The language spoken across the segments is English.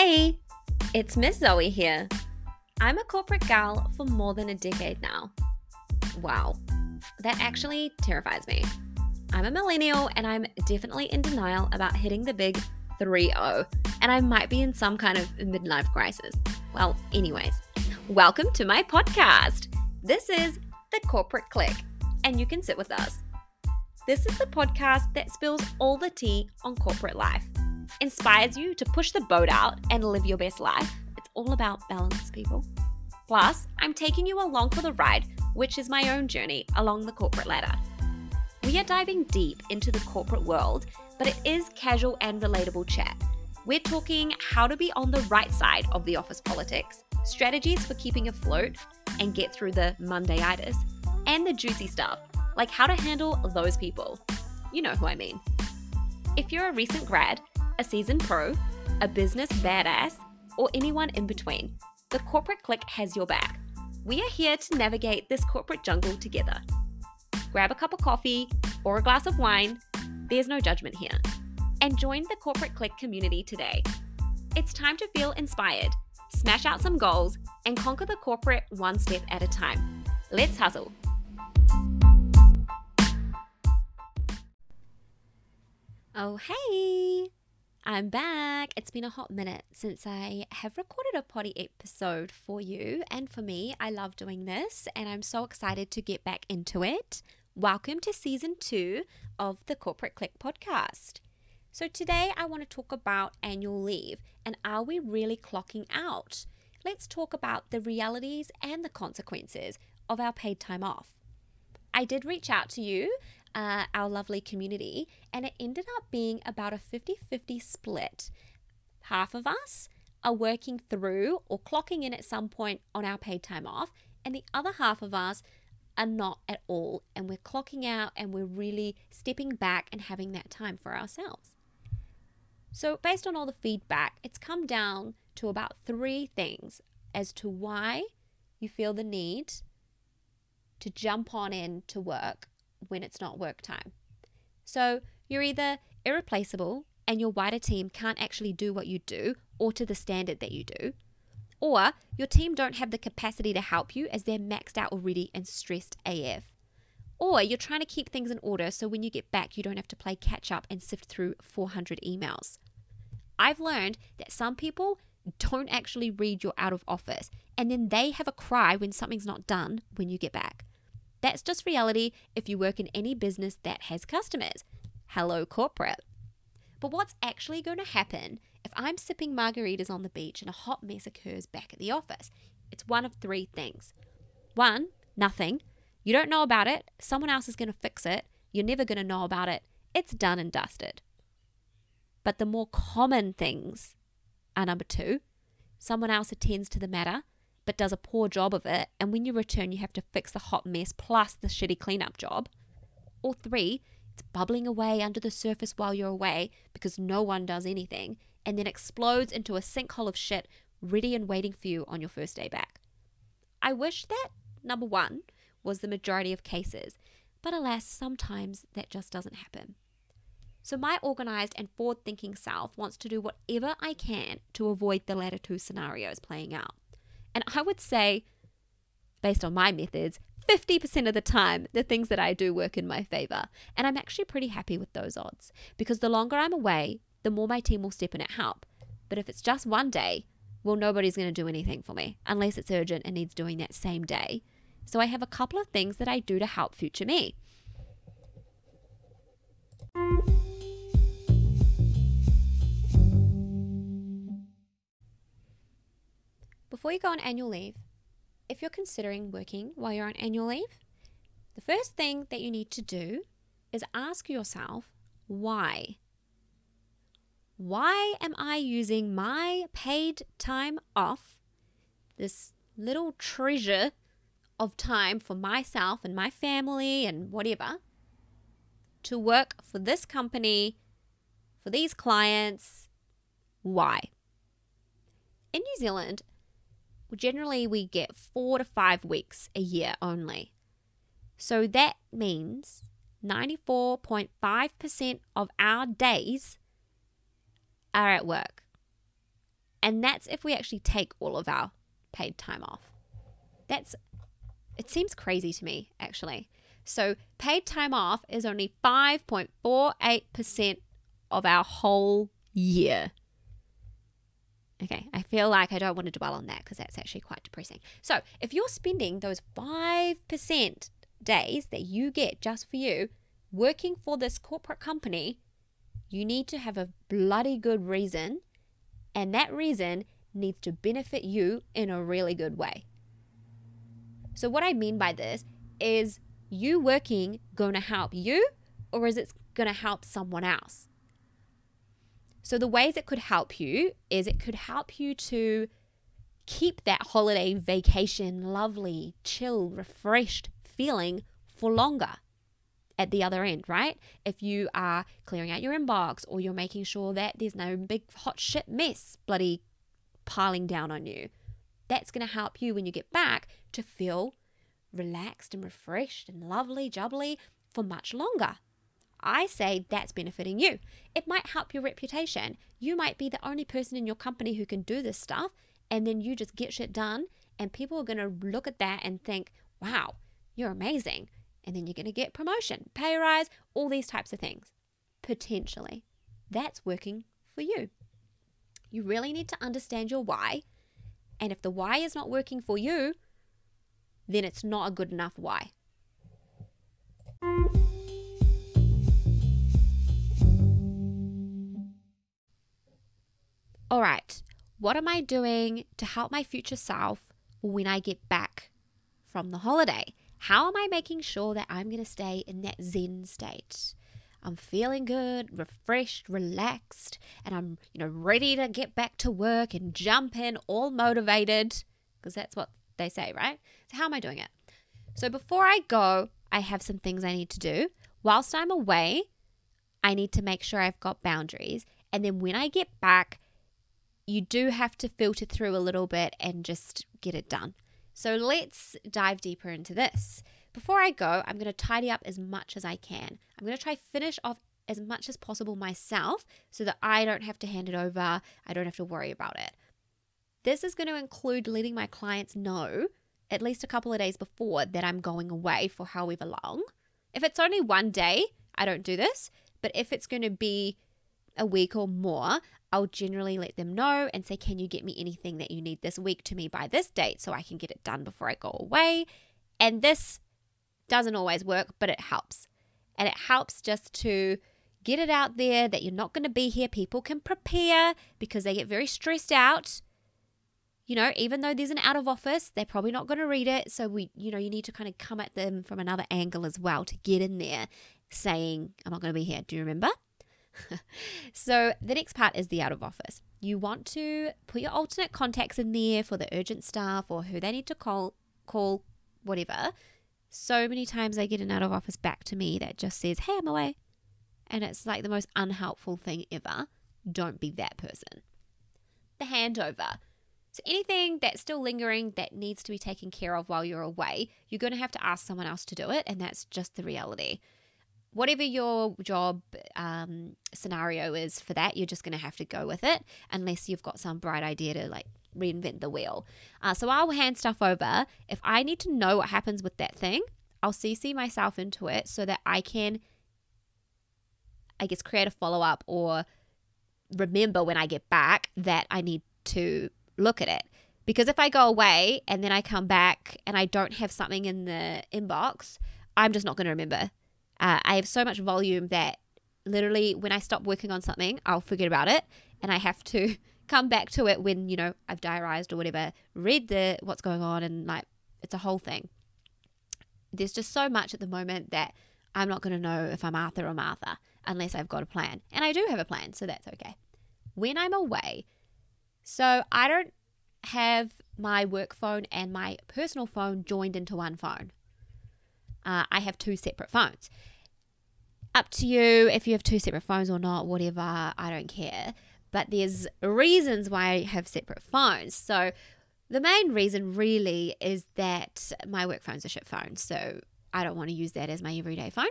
Hey, it's Miss Zoe here. I'm a corporate gal for more than a decade now. Wow, that actually terrifies me. I'm a millennial and I'm definitely in denial about hitting the big 3 0, and I might be in some kind of midlife crisis. Well, anyways, welcome to my podcast. This is The Corporate Clique, and you can sit with us. This is the podcast that spills all the tea on corporate life, inspires you to push the boat out and live your best life. It's all about balance, people. Plus, I'm taking you along for the ride, which is my own journey along the corporate ladder. We are diving deep into the corporate world, but it is casual and relatable chat. We're talking how to be on the right side of the office politics, strategies for keeping afloat and get through the Mondayitis, and the juicy stuff, like how to handle those people. You know who I mean. If you're a recent grad, a seasoned pro, a business badass, or anyone in between, the Corporate Clique has your back. We are here to navigate this corporate jungle together. Grab a cup of coffee or a glass of wine, there's no judgment here. And join the Corporate Clique community today. It's time to feel inspired, smash out some goals, and conquer the corporate one step at a time. Let's hustle. Oh, hey! I'm back. It's been a hot minute since I have recorded a potty episode for you and for me. I love doing this and I'm so excited to get back into it. Welcome to season two of the Corporate Clique podcast. So, today I want to talk about annual leave and are we really clocking out? Let's talk about the realities and the consequences of our paid time off. I did reach out to you uh, our lovely community, and it ended up being about a 50 50 split. Half of us are working through or clocking in at some point on our paid time off, and the other half of us are not at all. And we're clocking out and we're really stepping back and having that time for ourselves. So, based on all the feedback, it's come down to about three things as to why you feel the need to jump on in to work when it's not work time. So you're either irreplaceable and your wider team can't actually do what you do or to the standard that you do, or your team don't have the capacity to help you as they're maxed out already and stressed AF. Or you're trying to keep things in order so when you get back, you don't have to play catch up and sift through 400 emails. I've learned that some people don't actually read your out of office and then they have a cry when something's not done when you get back. That's just reality if you work in any business that has customers. Hello, corporate. But what's actually going to happen if I'm sipping margaritas on the beach and a hot mess occurs back at the office? It's one of three things. One, nothing. You don't know about it, someone else is going to fix it, you're never going to know about it. It's done and dusted. But the more common things are number two, someone else attends to the matter but does a poor job of it, and when you return, you have to fix the hot mess plus the shitty cleanup job. Or three, it's bubbling away under the surface while you're away because no one does anything, and then explodes into a sinkhole of shit ready and waiting for you on your first day back. I wish that number one was the majority of cases, but alas, sometimes that just doesn't happen. So, my organized and forward thinking self wants to do whatever I can to avoid the latter two scenarios playing out. And I would say, based on my methods, 50% of the time, the things that I do work in my favor. And I'm actually pretty happy with those odds because the longer I'm away, the more my team will step in and help. But if it's just one day, well, nobody's going to do anything for me unless it's urgent and needs doing that same day. So I have a couple of things that I do to help future me. Before you go on annual leave, if you're considering working while you're on annual leave, the first thing that you need to do is ask yourself why. Why am I using my paid time off, this little treasure of time for myself and my family and whatever, to work for this company, for these clients? Why? In New Zealand, generally we get four to five weeks a year only. So that means 94.5% of our days are at work. And that's if we actually take all of our paid time off. That's, it seems crazy to me, actually. So, paid time off is only 5.48% of our whole year. Okay, I feel like I don't want to dwell on that because that's actually quite depressing. So, if you're spending those 5% days that you get just for you working for this corporate company, you need to have a bloody good reason, and that reason needs to benefit you in a really good way. So, what I mean by this is you working going to help you, or is it going to help someone else? So, the ways it could help you is it could help you to keep that holiday vacation lovely, chill, refreshed feeling for longer at the other end, right? If you are clearing out your inbox or you're making sure that there's no big hot shit mess bloody piling down on you, that's going to help you when you get back to feel relaxed and refreshed and lovely, jubbly for much longer. I say that's benefiting you. It might help your reputation. You might be the only person in your company who can do this stuff, and then you just get shit done, and people are going to look at that and think, wow, you're amazing. And then you're going to get promotion, pay rise, all these types of things. Potentially. That's working for you. You really need to understand your why. And if the why is not working for you, then it's not a good enough why. All right, what am I doing to help my future self when I get back from the holiday? How am I making sure that I'm going to stay in that Zen state? I'm feeling good, refreshed, relaxed, and I'm, you know, ready to get back to work and jump in all motivated because that's what they say, right? So how am I doing it? So before I go, I have some things I need to do. Whilst I'm away, I need to make sure I've got boundaries. And then when I get back, you do have to filter through a little bit and just get it done. So let's dive deeper into this. Before I go, I'm going to tidy up as much as I can. I'm going to try finish off as much as possible myself so that I don't have to hand it over, I don't have to worry about it. This is going to include letting my clients know at least a couple of days before that I'm going away for however long. If it's only one day, I don't do this, but if it's going to be a week or more, I'll generally let them know and say, Can you get me anything that you need this week to me by this date so I can get it done before I go away? And this doesn't always work, but it helps. And it helps just to get it out there that you're not going to be here. People can prepare because they get very stressed out. You know, even though there's an out of office, they're probably not going to read it. So we, you know, you need to kind of come at them from another angle as well to get in there saying, I'm not going to be here. Do you remember? so the next part is the out of office. You want to put your alternate contacts in there for the urgent staff or who they need to call, call, whatever. So many times I get an out of office back to me that just says, "Hey, I'm away," and it's like the most unhelpful thing ever. Don't be that person. The handover. So anything that's still lingering that needs to be taken care of while you're away, you're going to have to ask someone else to do it, and that's just the reality whatever your job um, scenario is for that, you're just going to have to go with it unless you've got some bright idea to like reinvent the wheel. Uh, so I'll hand stuff over. If I need to know what happens with that thing, I'll CC myself into it so that I can, I guess, create a follow up or remember when I get back that I need to look at it. Because if I go away and then I come back and I don't have something in the inbox, I'm just not going to remember uh, I have so much volume that literally when I stop working on something, I'll forget about it and I have to come back to it when, you know, I've diarized or whatever, read the what's going on and like it's a whole thing. There's just so much at the moment that I'm not going to know if I'm Arthur or Martha unless I've got a plan. And I do have a plan, so that's okay. When I'm away, so I don't have my work phone and my personal phone joined into one phone uh, I have two separate phones. Up to you if you have two separate phones or not, whatever, I don't care. But there's reasons why I have separate phones. So the main reason really is that my work phone's a shit phone. So I don't want to use that as my everyday phone.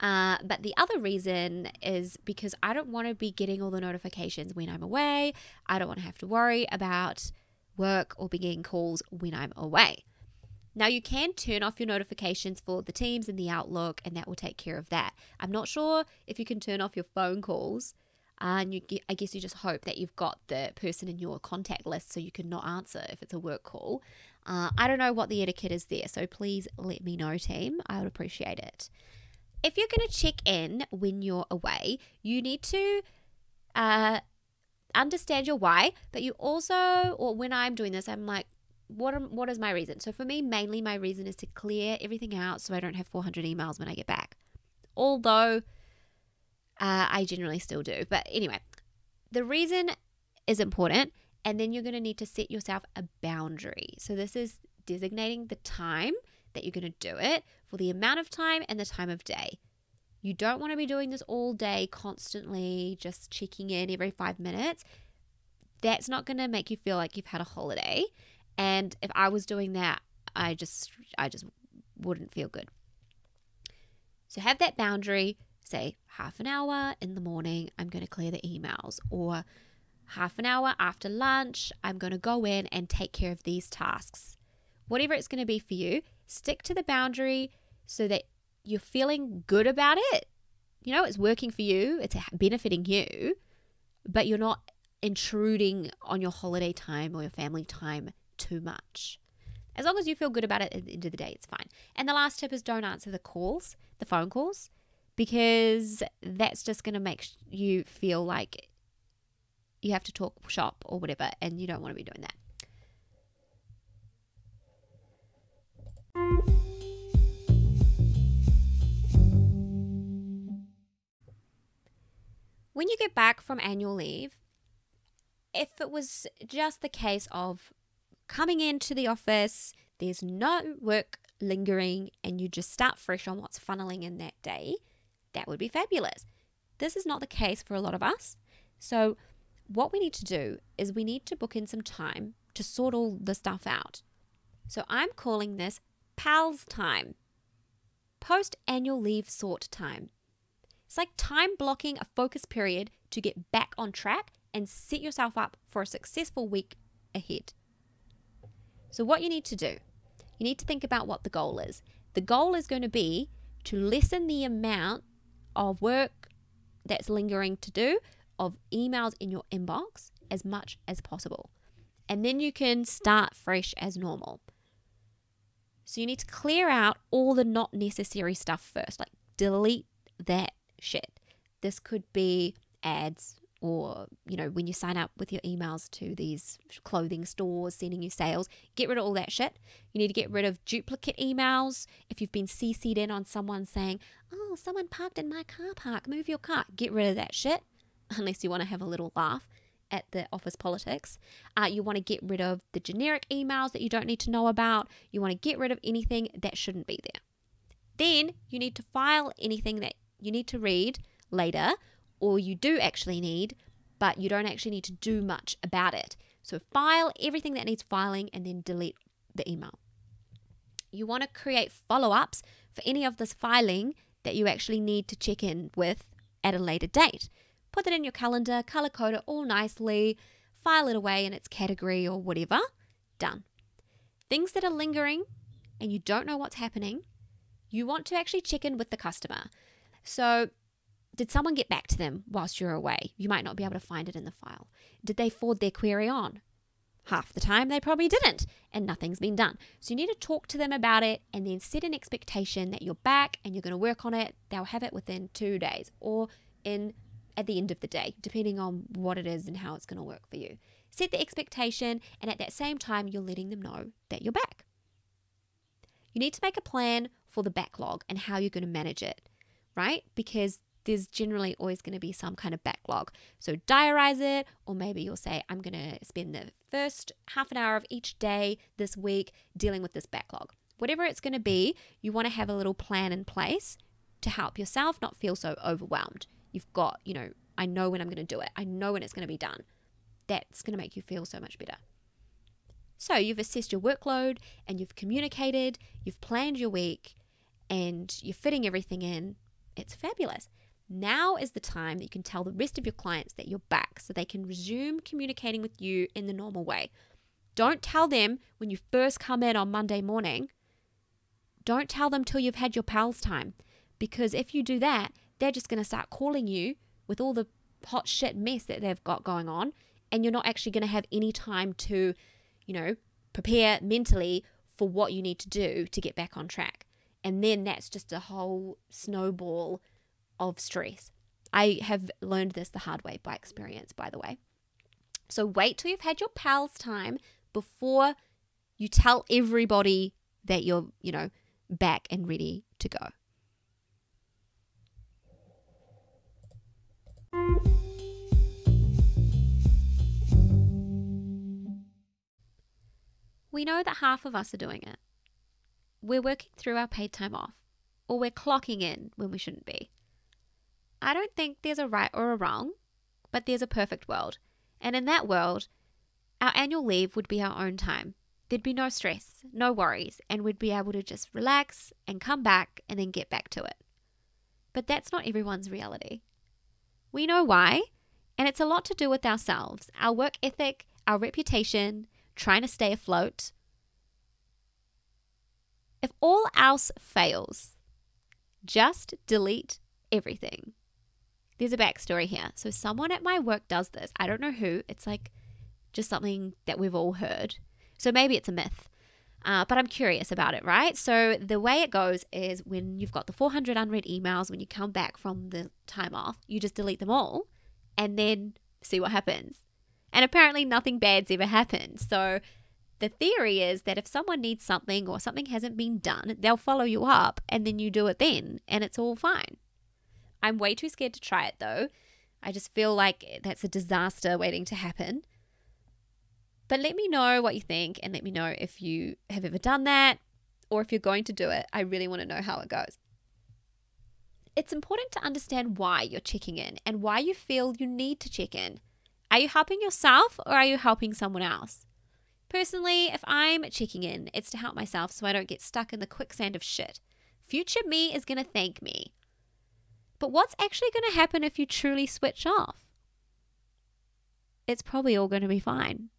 Uh, but the other reason is because I don't want to be getting all the notifications when I'm away. I don't want to have to worry about work or be getting calls when I'm away. Now, you can turn off your notifications for the Teams and the Outlook, and that will take care of that. I'm not sure if you can turn off your phone calls. And you, I guess you just hope that you've got the person in your contact list so you can not answer if it's a work call. Uh, I don't know what the etiquette is there, so please let me know, team. I would appreciate it. If you're going to check in when you're away, you need to uh, understand your why, but you also, or when I'm doing this, I'm like, what am, what is my reason? So for me, mainly my reason is to clear everything out so I don't have 400 emails when I get back. Although uh, I generally still do. But anyway, the reason is important, and then you're going to need to set yourself a boundary. So this is designating the time that you're going to do it for the amount of time and the time of day. You don't want to be doing this all day, constantly just checking in every five minutes. That's not going to make you feel like you've had a holiday. And if I was doing that, I just I just wouldn't feel good. So have that boundary, say half an hour in the morning, I'm going to clear the emails or half an hour after lunch, I'm going to go in and take care of these tasks. Whatever it's going to be for you, stick to the boundary so that you're feeling good about it. You know, it's working for you, it's benefiting you, but you're not intruding on your holiday time or your family time too much. As long as you feel good about it at the end of the day, it's fine. And the last tip is don't answer the calls, the phone calls, because that's just going to make you feel like you have to talk shop or whatever, and you don't want to be doing that. When you get back from annual leave, if it was just the case of coming into the office, there's no work lingering, and you just start fresh on what's funneling in that day, that would be fabulous. This is not the case for a lot of us. So, what we need to do is we need to book in some time to sort all the stuff out. So, I'm calling this PALS time, post annual leave sort time. It's like time blocking a focus period to get back on track and set yourself up for a successful week ahead. So, what you need to do, you need to think about what the goal is. The goal is going to be to lessen the amount of work that's lingering to do, of emails in your inbox as much as possible. And then you can start fresh as normal. So you need to clear out all the not necessary stuff first, like delete that shit. This could be ads, or you know when you sign up with your emails to these clothing stores sending you sales get rid of all that shit you need to get rid of duplicate emails if you've been cc'd in on someone saying oh someone parked in my car park move your car get rid of that shit unless you want to have a little laugh at the office politics. Uh, you want to get rid of the generic emails that you don't need to know about. You want to get rid of anything that shouldn't be there. Then you need to file anything that you need to read later or you do actually need, but you don't actually need to do much about it. So file everything that needs filing and then delete the email. You want to create follow ups for any of this filing that you actually need to check in with at a later date. Put it in your calendar, color code it all nicely, file it away in its category or whatever. Done. Things that are lingering and you don't know what's happening, you want to actually check in with the customer. So did someone get back to them whilst you're away? You might not be able to find it in the file. Did they forward their query on? Half the time they probably didn't, and nothing's been done. So you need to talk to them about it and then set an expectation that you're back and you're going to work on it. They'll have it within two days or in at the end of the day, depending on what it is and how it's going to work for you. Set the expectation, and at that same time, you're letting them know that you're back. You need to make a plan for the backlog and how you're going to manage it, right? Because there's generally always going to be some kind of backlog. So diarize it, or maybe you'll say, I'm going to spend the first half an hour of each day this week dealing with this backlog. Whatever it's going to be, you want to have a little plan in place to help yourself not feel so overwhelmed. You've got, you know, I know when I'm going to do it, I know when it's going to be done. That's going to make you feel so much better. So you've assessed your workload and you've communicated, you've planned your week, and you're fitting everything in It's fabulous. Now is the time that you can tell the rest of your clients that you're back so they can resume communicating with you in the normal way. Don't tell them when you first come in on Monday morning. Don't tell them till you've had your pals time because if you do that, they're just going to start calling you with all the hot shit mess that they've got going on and you're not actually going to have any time to, you know, prepare mentally for what you need to do to get back on track. And then that's just a whole snowball of stress. I have learned this the hard way by experience, by the way. So wait till you've had your pals time before you tell everybody that you're, you know, back and ready to go. We know that half of us are doing it. We're working through our paid time off, or we're clocking in when we shouldn't be. I don't think there's a right or a wrong, but there's a perfect world. And in that world, our annual leave would be our own time. There'd be no stress, no worries, and we'd be able to just relax and come back and then get back to it. But that's not everyone's reality. We know why, and it's a lot to do with ourselves, our work ethic, our reputation, trying to stay afloat. If all else fails, just delete everything. There's a backstory here. So, someone at my work does this. I don't know who. It's like just something that we've all heard. So, maybe it's a myth. Uh, but I'm curious about it, right? So, the way it goes is when you've got the 400 unread emails, when you come back from the time off, you just delete them all and then see what happens. And apparently, nothing bad's ever happened. So, the theory is that if someone needs something or something hasn't been done, they'll follow you up and then you do it then, and it's all fine. I'm way too scared to try it though. I just feel like that's a disaster waiting to happen. But let me know what you think and let me know if you have ever done that or if you're going to do it. I really want to know how it goes. It's important to understand why you're checking in and why you feel you need to check in. Are you helping yourself or are you helping someone else? Personally, if I'm checking in, it's to help myself so I don't get stuck in the quicksand of shit. Future me is going to thank me. But what's actually going to happen if you truly switch off? It's probably all going to be fine.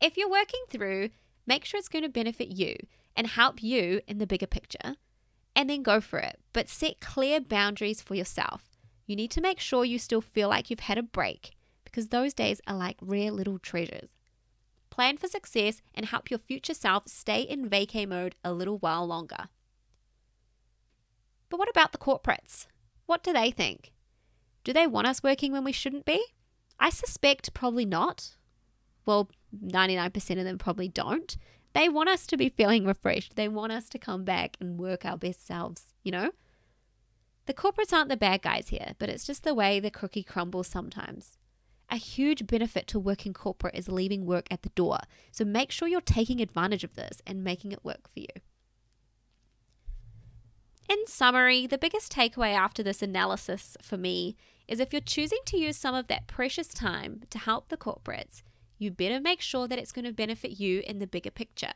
If you're working through, make sure it's going to benefit you and help you in the bigger picture, and then go for it. But set clear boundaries for yourself. You need to make sure you still feel like you've had a break because those days are like rare little treasures. Plan for success and help your future self stay in vacay mode a little while longer. But what about the corporates? What do they think? Do they want us working when we shouldn't be? I suspect probably not. Well, 99% of them probably don't. They want us to be feeling refreshed. They want us to come back and work our best selves, you know? The corporates aren't the bad guys here, but it's just the way the cookie crumbles sometimes. A huge benefit to working corporate is leaving work at the door, so make sure you're taking advantage of this and making it work for you. In summary, the biggest takeaway after this analysis for me is if you're choosing to use some of that precious time to help the corporates, you better make sure that it's going to benefit you in the bigger picture.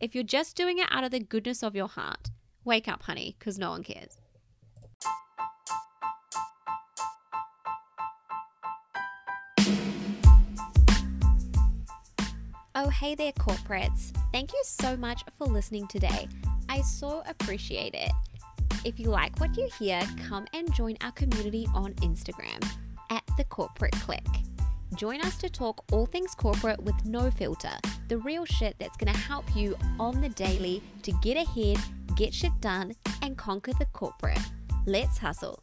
If you're just doing it out of the goodness of your heart, wake up, honey, because no one cares. Oh, hey there, corporates. Thank you so much for listening today. I so appreciate it. If you like what you hear, come and join our community on Instagram at the Corporate Clique. Join us to talk all things corporate with no filter, the real shit that's going to help you on the daily to get ahead, get shit done, and conquer the corporate. Let's hustle.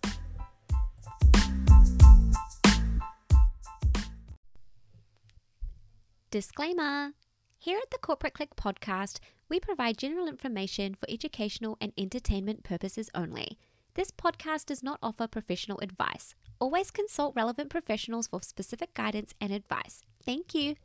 Disclaimer Here at the Corporate Clique podcast, we provide general information for educational and entertainment purposes only. This podcast does not offer professional advice. Always consult relevant professionals for specific guidance and advice. Thank you.